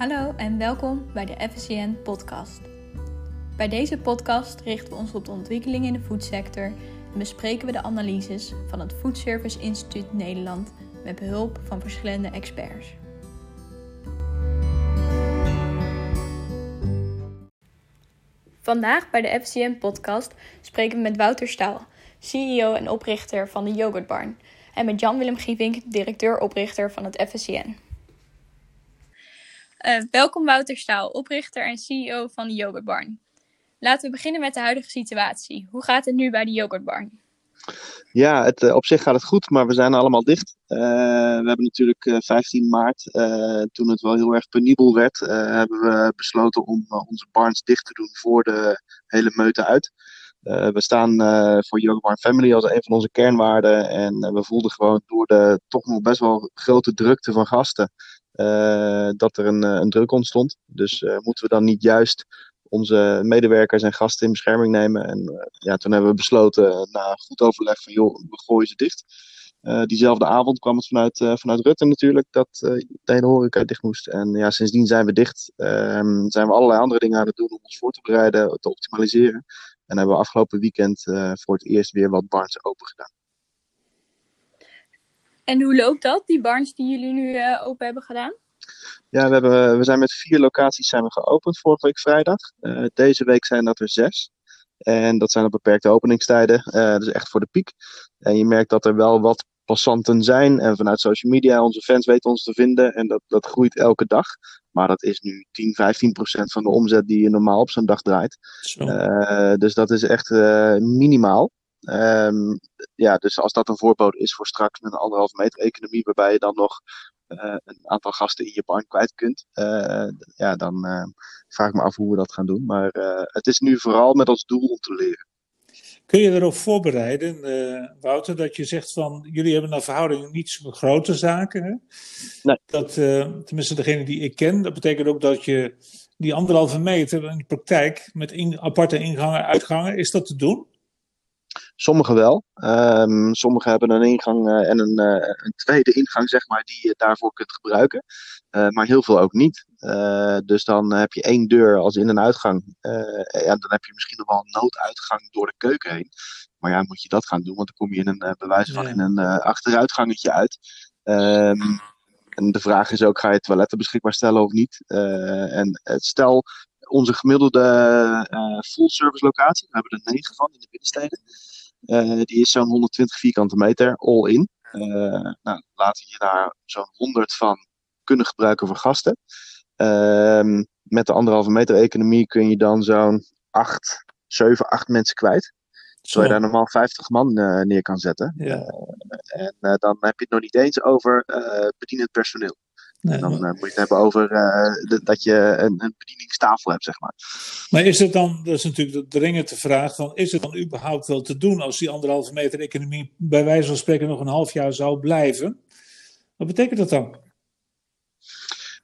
Hallo en welkom bij de FSCN podcast. Bij deze podcast richten we ons op de ontwikkeling in de voedsector en bespreken we de analyses van het Food Service Instituut Nederland met behulp van verschillende experts. Vandaag bij de FCN podcast spreken we met Wouter Staal, CEO en oprichter van de Yogurt Barn, en met Jan-Willem Gievink, directeur-oprichter van het FSCN. Uh, welkom Wouter Staal, oprichter en CEO van de Yogurt Barn. Laten we beginnen met de huidige situatie. Hoe gaat het nu bij de Yogurt Barn? Ja, het, uh, op zich gaat het goed, maar we zijn allemaal dicht. Uh, we hebben natuurlijk 15 maart, toen het wel heel erg penibel werd, hebben we besloten om onze barns dicht te doen voor de hele meute uit. we staan voor Yogurt Barn Family als een van onze kernwaarden en we voelden gewoon door de toch nog best wel grote drukte van gasten dat er een, een, druk ontstond. Dus uh, moeten we dan niet juist onze medewerkers en gasten in bescherming nemen? En uh, ja, toen hebben we besloten, na goed overleg, van joh, we gooien ze dicht. diezelfde avond kwam het vanuit, vanuit Rutte natuurlijk dat de hele horeca dicht moest. En ja, sindsdien zijn we dicht. Ehm, zijn we allerlei andere dingen aan het doen om ons voor te bereiden, te optimaliseren. En hebben we afgelopen weekend voor het eerst weer wat barns open gedaan. En hoe loopt dat, die barns die jullie nu uh, open hebben gedaan? Ja, we, hebben, we zijn met vier locaties zijn we geopend vorige week vrijdag. Uh, deze week zijn dat er zes. En dat zijn op beperkte openingstijden. Uh, dus echt voor de piek. En je merkt dat er wel wat passanten zijn. En vanuit social media, onze fans weten ons te vinden. En dat, dat groeit elke dag. Maar dat is nu 10, 15 procent van de omzet die je normaal op zo'n dag draait. Uh, dus dat is echt uh, minimaal. Um, ja, dus als dat een voorbode is voor straks een anderhalve meter economie, waarbij je dan nog uh, een aantal gasten in je bank kwijt kunt, uh, ja, dan uh, vraag ik me af hoe we dat gaan doen. Maar het is nu vooral met als doel om te leren. Kun je erop voorbereiden, Wouter, dat je zegt van jullie hebben een verhouding niet zo grote zaken? Hè? Nee. Dat, tenminste, degene die ik ken, dat betekent ook dat je die anderhalve meter in de praktijk met in, aparte ingangen, uitgangen, is dat te doen? Sommigen wel. Um, sommigen hebben een ingang uh, en een, uh, een, tweede ingang, zeg maar, die je daarvoor kunt gebruiken. Uh, maar heel veel ook niet. dus dan heb je één deur als in- en uitgang. en dan heb je misschien nog wel een nooduitgang door de keuken heen. Maar ja, moet je dat gaan doen, want dan kom je in een bewijs van in een achteruitgangetje uit. Um, en de vraag is ook, ga je toiletten beschikbaar stellen of niet? en stel, onze gemiddelde full service locatie, we hebben er negen van in de binnensteden. Uh, die is zo'n 120 vierkante meter, all in. Uh, nou, laten we daar zo'n 100 van kunnen gebruiken voor gasten. Uh, met de anderhalve meter economie kun je dan zo'n 8, 7, 8 mensen kwijt. Zodat je daar normaal 50 man neer kan zetten. Ja. en dan heb je het nog niet eens over bedienend personeel. Nee, dan maar... moet je het hebben over uh, dat je een, een, bedieningstafel hebt, zeg maar. Maar is het dan, dat is natuurlijk de dringende vraag, van, is het dan überhaupt wel te doen als die anderhalve meter economie bij wijze van spreken nog een half jaar zou blijven? Wat betekent dat dan?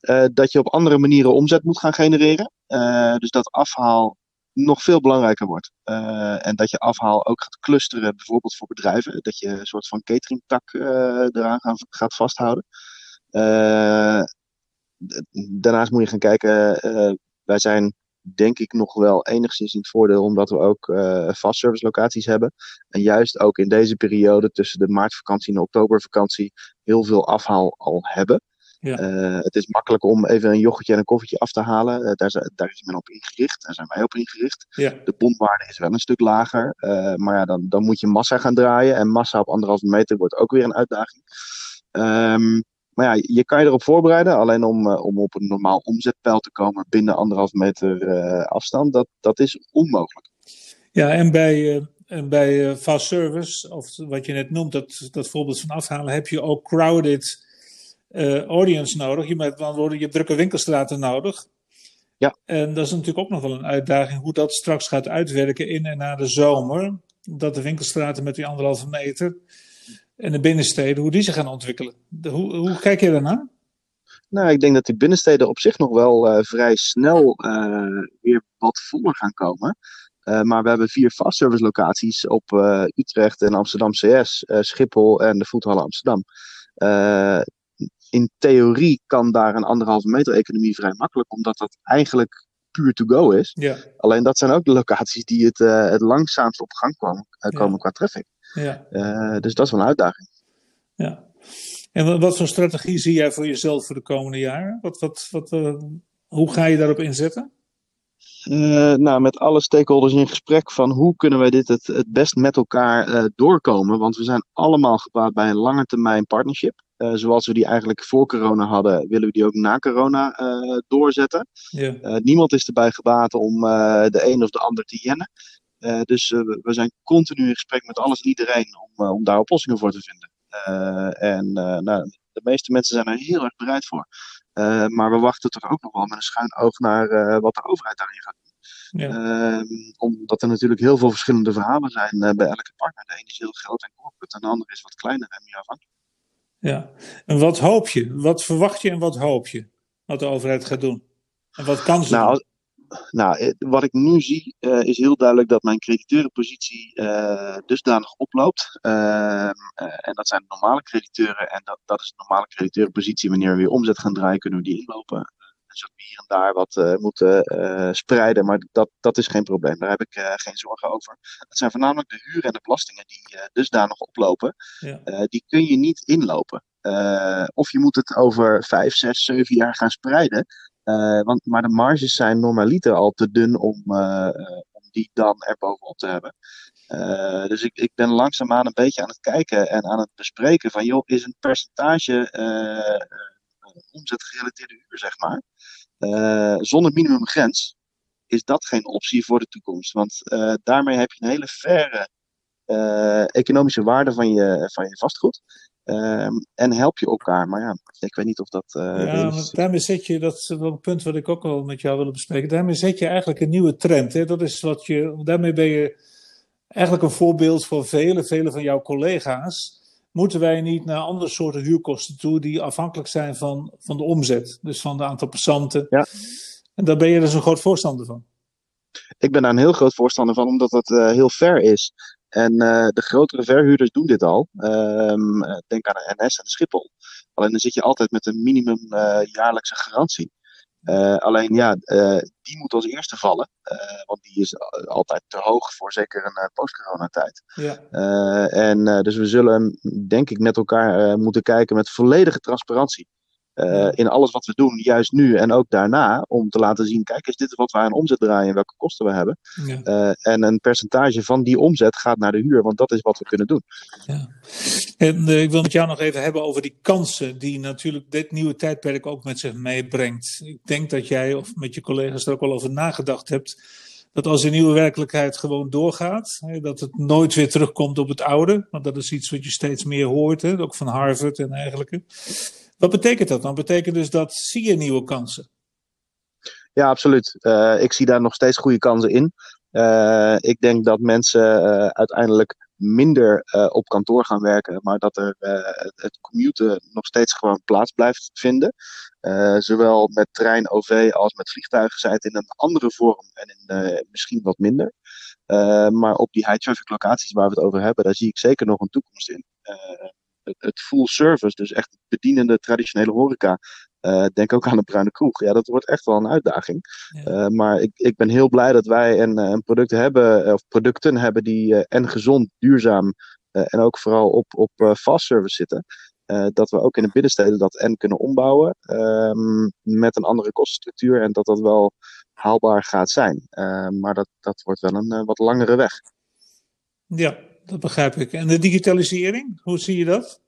Uh, dat je op andere manieren omzet moet gaan genereren. Uh, dus dat afhaal nog veel belangrijker wordt. Uh, en dat je afhaal ook gaat clusteren, bijvoorbeeld voor bedrijven. Dat je een soort van cateringtak eraan gaan, gaat vasthouden. Uh, daarnaast moet je gaan kijken, uh, wij zijn denk ik nog wel enigszins in het voordeel, omdat we ook uh, fast service locaties hebben. En juist ook in deze periode tussen de maartvakantie en de oktobervakantie heel veel afhaal al hebben. Ja. Uh, het is makkelijk om even een yoghurtje en een koffietje af te halen. Uh, daar, daar, is men op ingericht. Daar zijn wij op ingericht. Ja. De bondwaarde is wel een stuk lager. Uh, maar ja, dan, dan moet je massa gaan draaien. En massa op anderhalve meter wordt ook weer een uitdaging. Um, maar ja, je kan je erop voorbereiden. Alleen om, uh, om op een normaal omzetpeil te komen binnen anderhalf meter uh, afstand, dat, dat is onmogelijk. Ja, en bij, uh, en bij fast service, of wat je net noemt, dat, dat voorbeeld van afhalen, heb je ook crowded audience nodig. Je dan je hebt drukke winkelstraten nodig. Ja. En dat is natuurlijk ook nog wel een uitdaging hoe dat straks gaat uitwerken in en na de zomer. Dat de winkelstraten met die anderhalve meter en de binnensteden, hoe die zich gaan ontwikkelen. hoe, hoe kijk je daarnaar? Nou, ik denk dat die binnensteden op zich nog wel uh, vrij snel uh, weer wat voller gaan komen. Uh, maar we hebben vier fast service locaties op Utrecht en Amsterdam CS, Schiphol en de Voethallen Amsterdam. in theorie kan daar een anderhalve meter economie vrij makkelijk, omdat dat eigenlijk puur to go is. Ja. Alleen dat zijn ook de locaties die het, uh, het langzaamst op gang komen, uh, komen Ja. qua traffic. Ja. Uh, dus dat is wel een uitdaging. ja. En wat voor strategie zie jij voor jezelf voor de komende jaren? Wat, wat, wat, uh, hoe ga je daarop inzetten? Uh, nou, met alle stakeholders in gesprek van hoe kunnen wij dit het, het best met elkaar doorkomen. Want we zijn allemaal gebaat bij een lange termijn partnership. Uh, zoals we die eigenlijk voor corona hadden, willen we die ook na corona doorzetten. Ja. niemand is erbij gebaat om de een of de ander te jennen. Dus we zijn continu in gesprek met alles en iedereen om, om daar oplossingen voor te vinden. en nou, de meeste mensen zijn er heel erg bereid voor. Maar we wachten toch ook nog wel met een schuin oog naar wat de overheid daarin gaat doen. Ja. Uh, omdat er natuurlijk heel veel verschillende verhalen zijn eh, bij elke partner. De ene is heel groot en corporate, en de andere is wat kleiner en meer afhankelijk. Ja, en wat hoop je? Wat verwacht je en wat hoop je? Wat de overheid gaat doen? En wat kan ze nou, doen? Nou, wat ik nu zie uh, is heel duidelijk dat mijn crediteurenpositie uh, dusdanig oploopt. Uh, en dat zijn normale crediteuren en dat, dat is een normale crediteurenpositie. Wanneer we weer omzet gaan draaien, kunnen we die inlopen. En zullen we hier en daar wat moeten spreiden, maar dat, dat is geen probleem. Daar heb ik geen zorgen over. Het zijn voornamelijk de huur en de belastingen die dusdanig oplopen. Ja. die kun je niet inlopen. of je moet het over vijf, zes, zeven jaar gaan spreiden. Uh, want, maar de marges zijn normaliter al te dun om, uh, uh, om die dan er bovenop te hebben. dus ik, ik ben langzaamaan een beetje aan het kijken en aan het bespreken van, joh, is een percentage omzetgerelateerde huur, zeg maar, zonder minimumgrens, is dat geen optie voor de toekomst. Want daarmee heb je een hele verre economische waarde van je, van je vastgoed. Um, en help je elkaar. Maar ja, ik weet niet of dat. Uh, ja, maar daarmee zet je, dat is wel een punt wat ik ook wel met jou wil bespreken. Daarmee zet je eigenlijk een nieuwe trend. Hè? Dat is wat je, daarmee ben je eigenlijk een voorbeeld voor vele, vele van jouw collega's. Moeten wij niet naar andere soorten huurkosten toe die afhankelijk zijn van, van de omzet, dus van het aantal passanten? Ja. En daar ben je dus een groot voorstander van. Ik ben daar een heel groot voorstander van, omdat dat uh, heel fair is. En uh, de grotere verhuurders doen dit al. Um, denk aan de NS en de Schiphol. Alleen dan zit je altijd met een minimum uh, jaarlijkse garantie. Uh, alleen ja, die moet als eerste vallen. want die is altijd te hoog voor zeker een post-coronatijd. Ja. en dus we zullen, denk ik, met elkaar moeten kijken met volledige transparantie. Uh, in alles wat we doen, juist nu en ook daarna, om te laten zien: kijk, is dit wat we aan omzet draaien en welke kosten we hebben. Ja. Uh, en een percentage van die omzet gaat naar de huur, want dat is wat we kunnen doen. Ja. En uh, ik wil met jou nog even hebben over die kansen die natuurlijk dit nieuwe tijdperk ook met zich meebrengt. Ik denk dat jij of met je collega's er ook al over nagedacht hebt. Dat als de nieuwe werkelijkheid gewoon doorgaat, hè, dat het nooit weer terugkomt op het oude. Want dat is iets wat je steeds meer hoort, hè, ook van Harvard en dergelijke. Wat betekent dat dan? Betekent dus dat zie je nieuwe kansen? Ja, absoluut. Uh, ik zie daar nog steeds goede kansen in. Uh, ik denk dat mensen uh, uiteindelijk minder op kantoor gaan werken, maar dat er het commuten nog steeds gewoon plaats blijft vinden. zowel met trein, OV als met vliegtuigen, zij het in een andere vorm en in misschien wat minder. maar op die high traffic locaties waar we het over hebben, daar zie ik zeker nog een toekomst in het full service, dus echt bedienende traditionele horeca. Uh, denk ook aan de bruine kroeg. Ja, dat wordt echt wel een uitdaging. Ja. Uh, maar ik, ik ben heel blij dat wij een, een product hebben, of producten hebben die uh, en gezond, duurzaam en ook vooral op, op fast service zitten. dat we ook in de binnensteden dat en kunnen ombouwen ehm, met een andere kostenstructuur en dat dat wel haalbaar gaat zijn. maar dat, dat wordt wel een wat langere weg. Ja, dat begrijp ik. En de digitalisering, hoe zie je dat?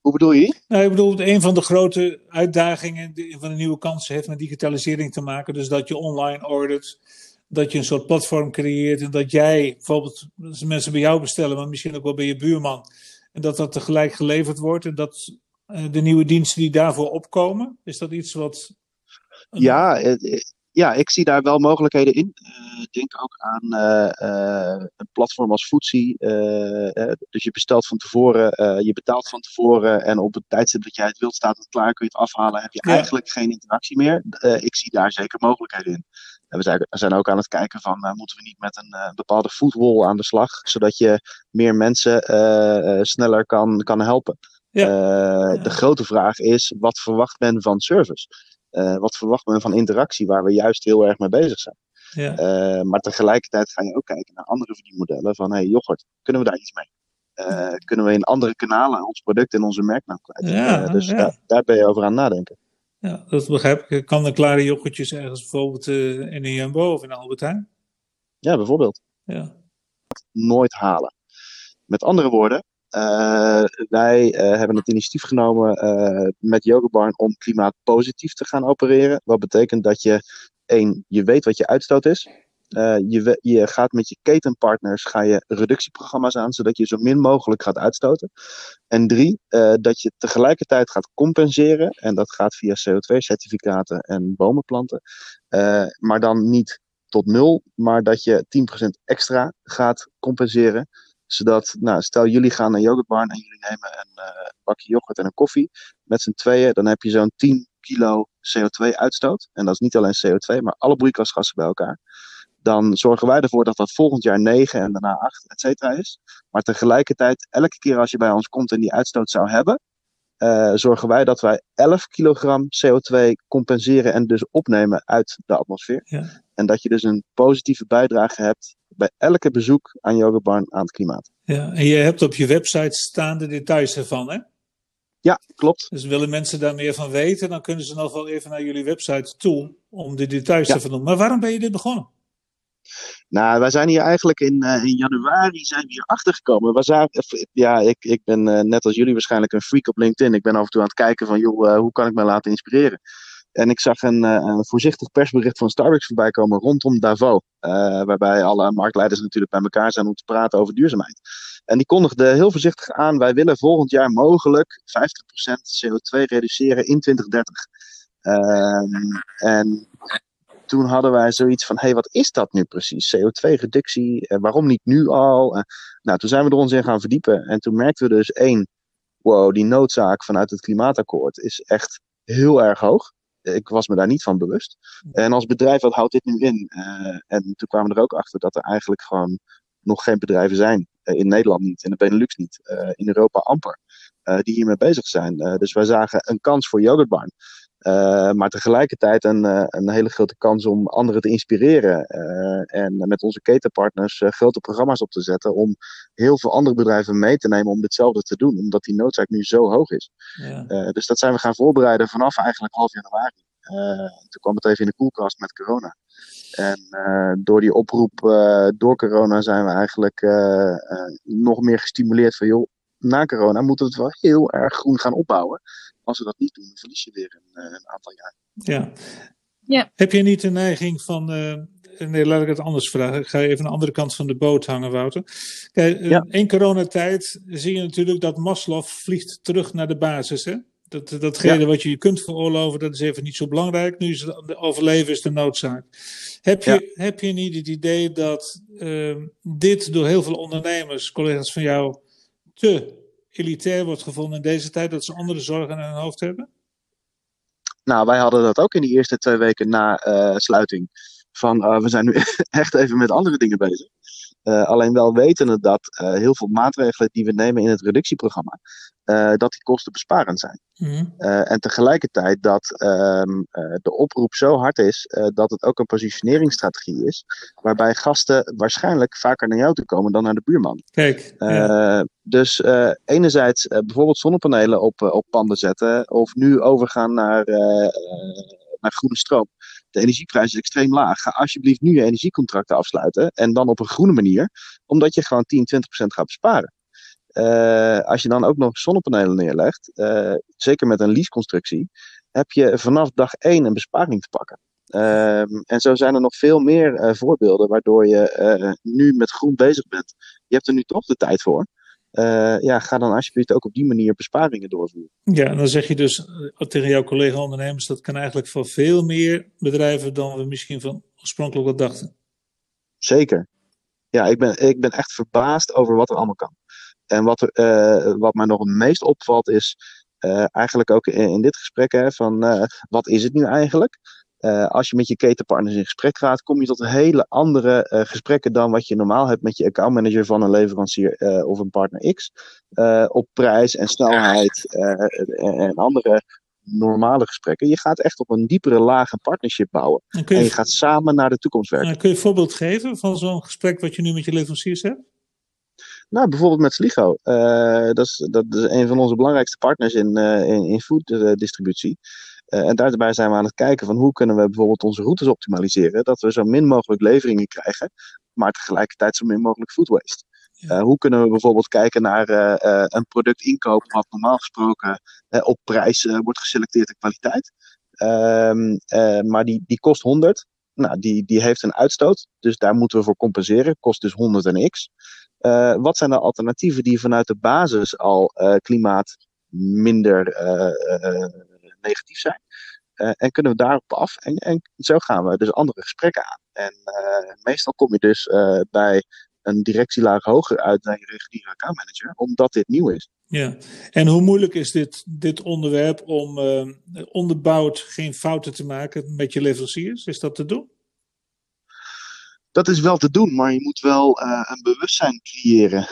Hoe bedoel je? Nou, ik bedoel, een van de grote uitdagingen van de nieuwe kansen heeft met digitalisering te maken. Dus dat je online ordert, dat je een soort platform creëert en dat jij bijvoorbeeld mensen bij jou bestellen, maar misschien ook wel bij je buurman. En dat dat tegelijk geleverd wordt en dat uh, de nieuwe diensten die daarvoor opkomen, is dat iets wat. Ja, ja, ik zie daar wel mogelijkheden in. Uh, denk ook aan uh, uh, een platform als Foodsie. dus je bestelt van tevoren, je betaalt van tevoren en op het tijdstip dat jij het wilt staat het klaar, kun je het afhalen. Heb je Ja. eigenlijk geen interactie meer. ik zie daar zeker mogelijkheden in. En we zijn, ook aan het kijken van, moeten we niet met een bepaalde foodwall aan de slag, zodat je meer mensen sneller kan, kan helpen. Ja. de grote vraag is, wat verwacht men van service? Wat verwacht men van interactie, waar we juist heel erg mee bezig zijn? Ja. maar tegelijkertijd ga je ook kijken naar andere verdienmodellen van, hey yoghurt, kunnen we daar iets mee? kunnen we in andere kanalen ons product en onze merknaam kwijt? Ja, dus Daar, daar ben je over aan nadenken. Ja, dat begrijp ik. Kan de klare yoghurtjes ergens bijvoorbeeld in een Jumbo of in Albert Heijn? Ja, bijvoorbeeld. Ja. Nooit halen. Met andere woorden, uh, wij uh, hebben het initiatief genomen met Yogabarn om klimaatpositief te gaan opereren. Wat betekent dat je, één, je weet wat je uitstoot is. Uh, je, je, gaat met je ketenpartners ga je reductieprogramma's aan, zodat je zo min mogelijk gaat uitstoten. En drie, uh, dat je tegelijkertijd gaat compenseren. En dat gaat via CO2-certificaten en bomenplanten. Uh, maar dan niet tot nul, maar dat je 10% extra gaat compenseren. Zodat, nou, stel jullie gaan naar yoghurtbarn en jullie nemen een bakje yoghurt en een koffie met z'n tweeën, dan heb je zo'n 10 kilo CO2-uitstoot. En dat is niet alleen CO2, maar alle broeikasgassen bij elkaar dan zorgen wij ervoor dat dat volgend jaar 9 en daarna 8, et cetera is. Maar tegelijkertijd, elke keer als je bij ons komt en die uitstoot zou hebben, uh, zorgen wij dat wij 11 kilogram CO2 compenseren en dus opnemen uit de atmosfeer. Ja. En dat je dus een positieve bijdrage hebt bij elke bezoek aan Yogabarn aan het klimaat. Ja, en je hebt op je website staan de details ervan, hè? Ja, klopt. Dus willen mensen daar meer van weten, dan kunnen ze nog wel even naar jullie website toe om de details te vernoemen. Maar waarom ben je dit begonnen? Nou, wij zijn hier eigenlijk in, uh, in januari zijn we hier achter gekomen. We zagen, ja, ik, ik ben uh, net als jullie waarschijnlijk een freak op LinkedIn. Ik ben af en toe aan het kijken van, joh, uh, hoe kan ik me laten inspireren? En ik zag een, een voorzichtig persbericht van Starbucks voorbij komen rondom Davos. waarbij alle marktleiders natuurlijk bij elkaar zijn om te praten over duurzaamheid. En die kondigde heel voorzichtig aan, wij willen volgend jaar mogelijk 50% CO2 reduceren in 2030. Ehm, en toen hadden wij zoiets van: hé, hey, wat is dat nu precies? CO2-reductie, eh, waarom niet nu al? Eh, nou, toen zijn we er ons in gaan verdiepen. En toen merkten we dus één: wow, die noodzaak vanuit het klimaatakkoord is echt heel erg hoog. Ik was me daar niet van bewust. En als bedrijf, wat houdt dit nu in? Uh, en toen kwamen we er ook achter dat er eigenlijk gewoon nog geen bedrijven zijn. Uh, in Nederland niet, in de Benelux niet, uh, in Europa amper. die hiermee bezig zijn. dus wij zagen een kans voor Yoghurtbarn. Uh, maar tegelijkertijd een, uh, een hele grote kans om anderen te inspireren. Uh, en met onze ketenpartners grote programma's op te zetten om heel veel andere bedrijven mee te nemen om ditzelfde te doen, omdat die noodzaak nu zo hoog is. Ja. dus dat zijn we gaan voorbereiden vanaf eigenlijk half januari. toen kwam het even in de koelkast met corona. En door die oproep door corona zijn we eigenlijk nog meer gestimuleerd van joh, na corona moeten we het wel heel erg groen gaan opbouwen. Als we dat niet doen, dan verlies je weer een, eh, een aantal jaar. Ja. ja. Heb je niet de neiging van. Uh, nee, laat ik het anders vragen. Ik ga even aan de andere kant van de boot hangen, Wouter. Kijk, eh, ja. in coronatijd zie je natuurlijk dat Maslow vliegt terug naar de basis. Hè? Dat, datgene wat je je kunt veroorloven, dat is even niet zo belangrijk. Nu is het, overleven is de noodzaak. Heb je, heb je niet het idee dat uh, dit door heel veel ondernemers, collega's van jou, te elitair wordt gevonden in deze tijd, dat ze andere zorgen aan hun hoofd hebben? Nou, wij hadden dat ook in die eerste twee weken na uh, sluiting. Van uh, we zijn nu echt even met andere dingen bezig. Uh, alleen wel wetende dat heel veel maatregelen die we nemen in het reductieprogramma, uh, dat die kostenbesparend zijn. Mm. en tegelijkertijd dat ehm, de oproep zo hard is dat het ook een positioneringsstrategie is, waarbij gasten waarschijnlijk vaker naar jou toe komen dan naar de buurman. Kijk. Ja. Dus enerzijds bijvoorbeeld zonnepanelen op, op panden zetten, of nu overgaan naar, naar groene stroom de energieprijs is extreem laag. Ga alsjeblieft nu je energiecontracten afsluiten. En dan op een groene manier, omdat je gewoon 10, 20% gaat besparen. Uh, als je dan ook nog zonnepanelen neerlegt, uh, zeker met een leaseconstructie, heb je vanaf dag 1 een besparing te pakken. Uh, en zo zijn er nog veel meer uh, voorbeelden waardoor je nu met groen bezig bent. Je hebt er nu toch de tijd voor. Uh, ja, ga dan alsjeblieft ook op die manier besparingen doorvoeren. Ja, en dan zeg je dus eh, tegen jouw collega-ondernemers, dat kan eigenlijk voor veel meer bedrijven dan we misschien van oorspronkelijk wat dachten. Zeker. Ja, ik ben, ik ben echt verbaasd over wat er allemaal kan. En wat, uh, wat mij nog het meest opvalt is, uh, eigenlijk ook in, in dit gesprek, hè, van wat is het nu eigenlijk? Uh, als je met je ketenpartners in gesprek gaat, kom je tot hele andere uh, gesprekken dan wat je normaal hebt met je accountmanager van een leverancier uh, of een partner X. op prijs en snelheid en, en andere normale gesprekken. Je gaat echt op een diepere laag een partnership bouwen. En, je... en je gaat samen naar de toekomst werken. kun je een voorbeeld geven van zo'n gesprek wat je nu met je leveranciers hebt? Nou, bijvoorbeeld met Sligo. dat, is, dat is een van onze belangrijkste partners in, in, in fooddistributie. Uh, en daarbij zijn we aan het kijken van hoe kunnen we bijvoorbeeld onze routes optimaliseren. Dat we zo min mogelijk leveringen krijgen, maar tegelijkertijd zo min mogelijk food waste. Uh, hoe kunnen we bijvoorbeeld kijken naar uh, een product inkopen wat normaal gesproken op prijs wordt geselecteerd en kwaliteit. Ehm, maar die, die kost 100. Nou, die, die heeft een uitstoot, dus daar moeten we voor compenseren. Kost dus 100 en x. wat zijn de alternatieven die vanuit de basis al klimaat minder negatief zijn. En kunnen we daarop af. En, en, zo gaan we dus andere gesprekken aan. En meestal kom je dus bij een directielaag hoger uit dan je reguliere accountmanager, omdat dit nieuw is. Ja, en hoe moeilijk is dit, dit onderwerp om onderbouwd geen fouten te maken met je leveranciers? Is dat te doen? Dat is wel te doen, maar je moet wel een bewustzijn creëren.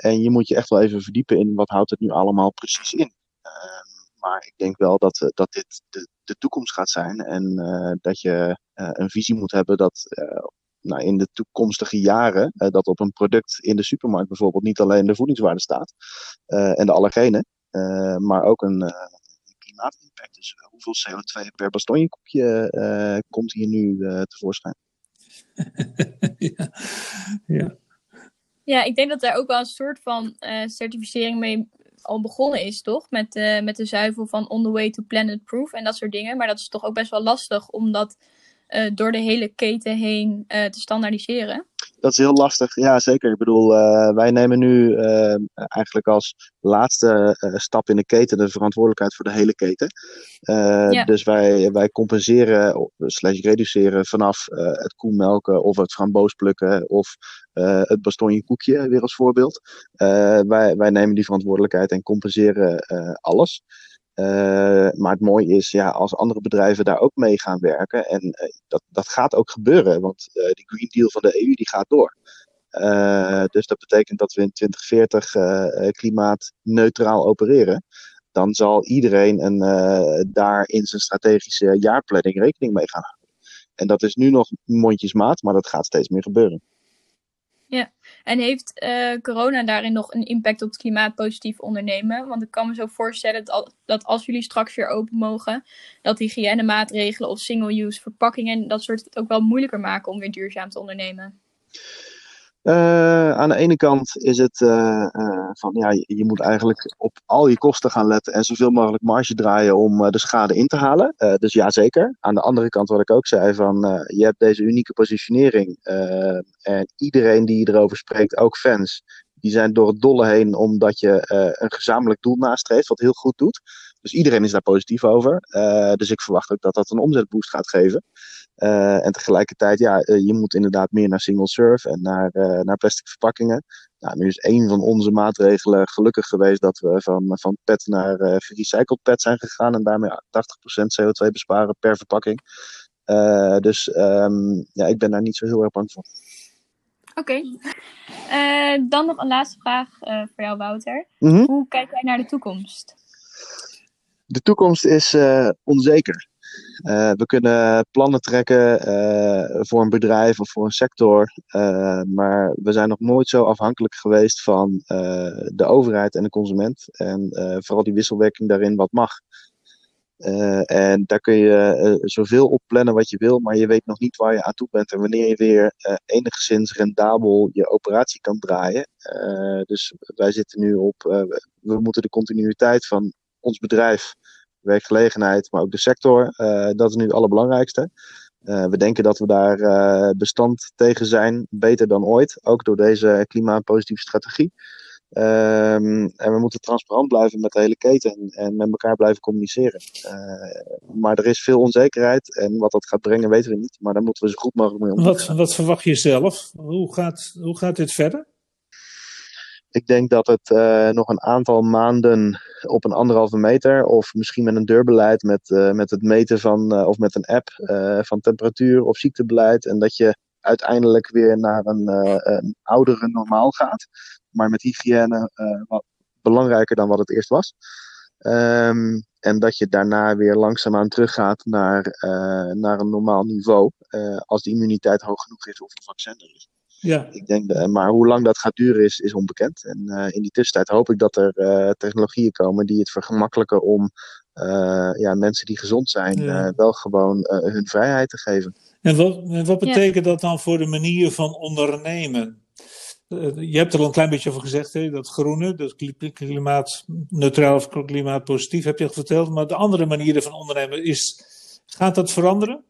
en je moet je echt wel even verdiepen in wat houdt het nu allemaal precies in. Maar ik denk wel dat, eh, dat dit de, de toekomst gaat zijn. En uh, dat je uh, een visie moet hebben dat uh, nou, in de toekomstige jaren dat op een product in de supermarkt bijvoorbeeld niet alleen de voedingswaarde staat en de allergenen, maar ook een klimaatimpact. Dus hoeveel CO2 per bastonjekoekje komt hier nu tevoorschijn? ja. ja. Ja, ik denk dat daar ook wel een soort van certificering mee al begonnen is, toch? Met, uh, met de zuivel van On the Way to Planet Proof en dat soort dingen. Maar dat is toch ook best wel lastig om dat uh, door de hele keten heen te standaardiseren. Dat is heel lastig, ja zeker. Ik bedoel, wij nemen nu eigenlijk als laatste stap in de keten de verantwoordelijkheid voor de hele keten. Ja. Dus wij, wij compenseren slash reduceren vanaf het koemelken of het framboos plukken of het bastonje koekje weer als voorbeeld. Wij, wij nemen die verantwoordelijkheid en compenseren alles. maar het mooie is, ja, als andere bedrijven daar ook mee gaan werken, en dat, dat gaat ook gebeuren, want die Green Deal van de EU die gaat door. dus dat betekent dat we in 2040 klimaatneutraal opereren dan zal iedereen een, daar in zijn strategische jaarplanning rekening mee gaan houden. En dat is nu nog mondjesmaat, maar dat gaat steeds meer gebeuren. Ja, en heeft uh, corona daarin nog een impact op het klimaatpositief ondernemen? Want ik kan me zo voorstellen dat, dat als jullie straks weer open mogen, dat hygiënemaatregelen of single-use verpakkingen dat soort het ook wel moeilijker maken om weer duurzaam te ondernemen. Uh, aan de ene kant is het uh, uh, van ja, je, je, moet eigenlijk op al je kosten gaan letten en zoveel mogelijk marge draaien om de schade in te halen. dus ja, zeker. Aan de andere kant, wat ik ook zei, van je hebt deze unieke positionering en iedereen die erover spreekt, ook fans, die zijn door het dolle heen omdat je een gezamenlijk doel nastreeft, wat heel goed doet. Dus iedereen is daar positief over. dus ik verwacht ook dat dat een omzetboost gaat geven. Uh, en tegelijkertijd, ja, je moet inderdaad meer naar single serve en naar, naar plastic verpakkingen. Nou, nu is een van onze maatregelen gelukkig geweest dat we van, van PET naar recycled PET zijn gegaan en daarmee 80% CO2 besparen per verpakking. dus um, ja, ik ben daar niet zo heel erg bang voor. Oké. Okay. dan nog een laatste vraag voor jou, Wouter. Mm -hmm. Hoe kijk jij naar de toekomst? De toekomst is onzeker. Uh, we kunnen plannen trekken voor een bedrijf of voor een sector, maar we zijn nog nooit zo afhankelijk geweest van de overheid en de consument. En vooral die wisselwerking daarin wat mag. En daar kun je zoveel op plannen wat je wil, maar je weet nog niet waar je aan toe bent en wanneer je weer enigszins rendabel je operatie kan draaien. dus wij zitten nu op, we moeten de continuïteit van ons bedrijf werkgelegenheid, maar ook de sector. Dat is nu het allerbelangrijkste. We denken dat we daar bestand tegen zijn, beter dan ooit, ook door deze klimaatpositieve strategie. Um, en we moeten transparant blijven met de hele keten en, en met elkaar blijven communiceren. maar er is veel onzekerheid en wat dat gaat brengen weten we niet. Maar daar moeten we zo goed mogelijk mee omgaan. Wat, wat verwacht je zelf? Hoe gaat, hoe gaat dit verder? Ik denk dat het nog een aantal maanden op een anderhalve meter, of misschien met een deurbeleid, met, met het meten van, of met een app van temperatuur of ziektebeleid. En dat je uiteindelijk weer naar een, een oudere normaal gaat. Maar met hygiëne wat belangrijker dan wat het eerst was. Um, en dat je daarna weer langzaamaan teruggaat naar, uh, naar een normaal niveau. Uh, als de immuniteit hoog genoeg is of een vaccin er is. Ja. Ik denk, maar hoe lang dat gaat duren is, is onbekend. En in die tussentijd hoop ik dat er technologieën komen die het vergemakkelijken om ja, mensen die gezond zijn ja. wel gewoon hun vrijheid te geven. En wat, wat betekent ja. dat dan voor de manier van ondernemen? Eh, je hebt er al een klein beetje over gezegd, hè? dat groene, dat klimaatneutraal of klimaatpositief heb je al verteld. Maar de andere manieren van ondernemen, is, gaat dat veranderen?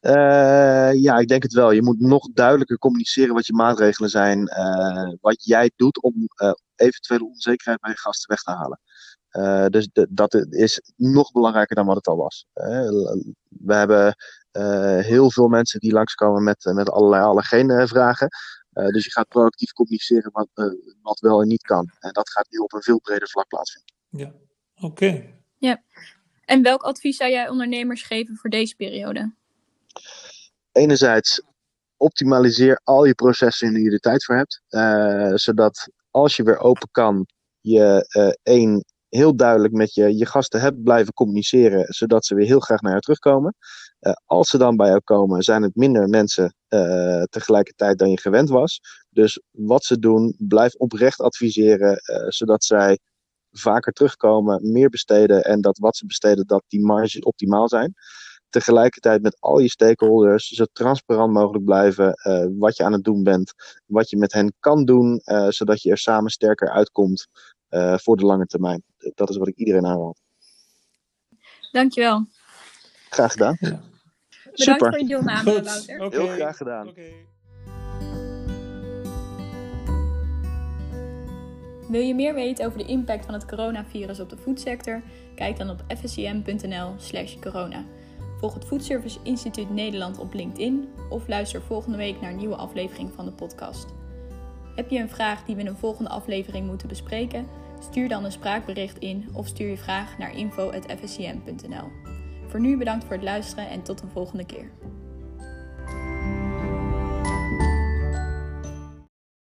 Uh, ja, ik denk het wel. Je moet nog duidelijker communiceren wat je maatregelen zijn. Uh, wat jij doet om eventuele onzekerheid bij je gasten weg te halen. dus dat is nog belangrijker dan wat het al was. we hebben heel veel mensen die langskomen met, met allerlei allergene vragen. Uh, dus je gaat proactief communiceren wat, uh, wat wel en niet kan. En dat gaat nu op een veel breder vlak plaatsvinden. Ja, oké. Ja. En welk advies zou jij ondernemers geven voor deze periode? Enerzijds, optimaliseer al je processen die je de tijd voor hebt. Uh, zodat als je weer open kan, je één heel duidelijk met je, je gasten hebt blijven communiceren, zodat ze weer heel graag naar jou terugkomen. Uh, als ze dan bij jou komen, zijn het minder mensen uh, tegelijkertijd dan je gewend was. Dus wat ze doen, blijf oprecht adviseren, uh, zodat zij vaker terugkomen, meer besteden en dat wat ze besteden, dat die marges optimaal zijn. Tegelijkertijd met al je stakeholders zo transparant mogelijk blijven wat je aan het doen bent, wat je met hen kan doen, zodat je er samen sterker uitkomt voor de lange termijn. Dat is wat ik iedereen aanraad. Dankjewel. Graag gedaan. Ja. Bedankt Super. voor je deelname, Goed. Wouter. Okay. Heel graag gedaan. Okay. Wil je meer weten over de impact van het coronavirus op de voedsector? Kijk dan op fscm.nl/slash corona. Volg het Foodservice Instituut Nederland op LinkedIn of luister volgende week naar een nieuwe aflevering van de podcast. Heb je een vraag die we in een volgende aflevering moeten bespreken? Stuur dan een spraakbericht in of stuur je vraag naar info.fscm.nl. Voor nu bedankt voor het luisteren en tot een volgende keer.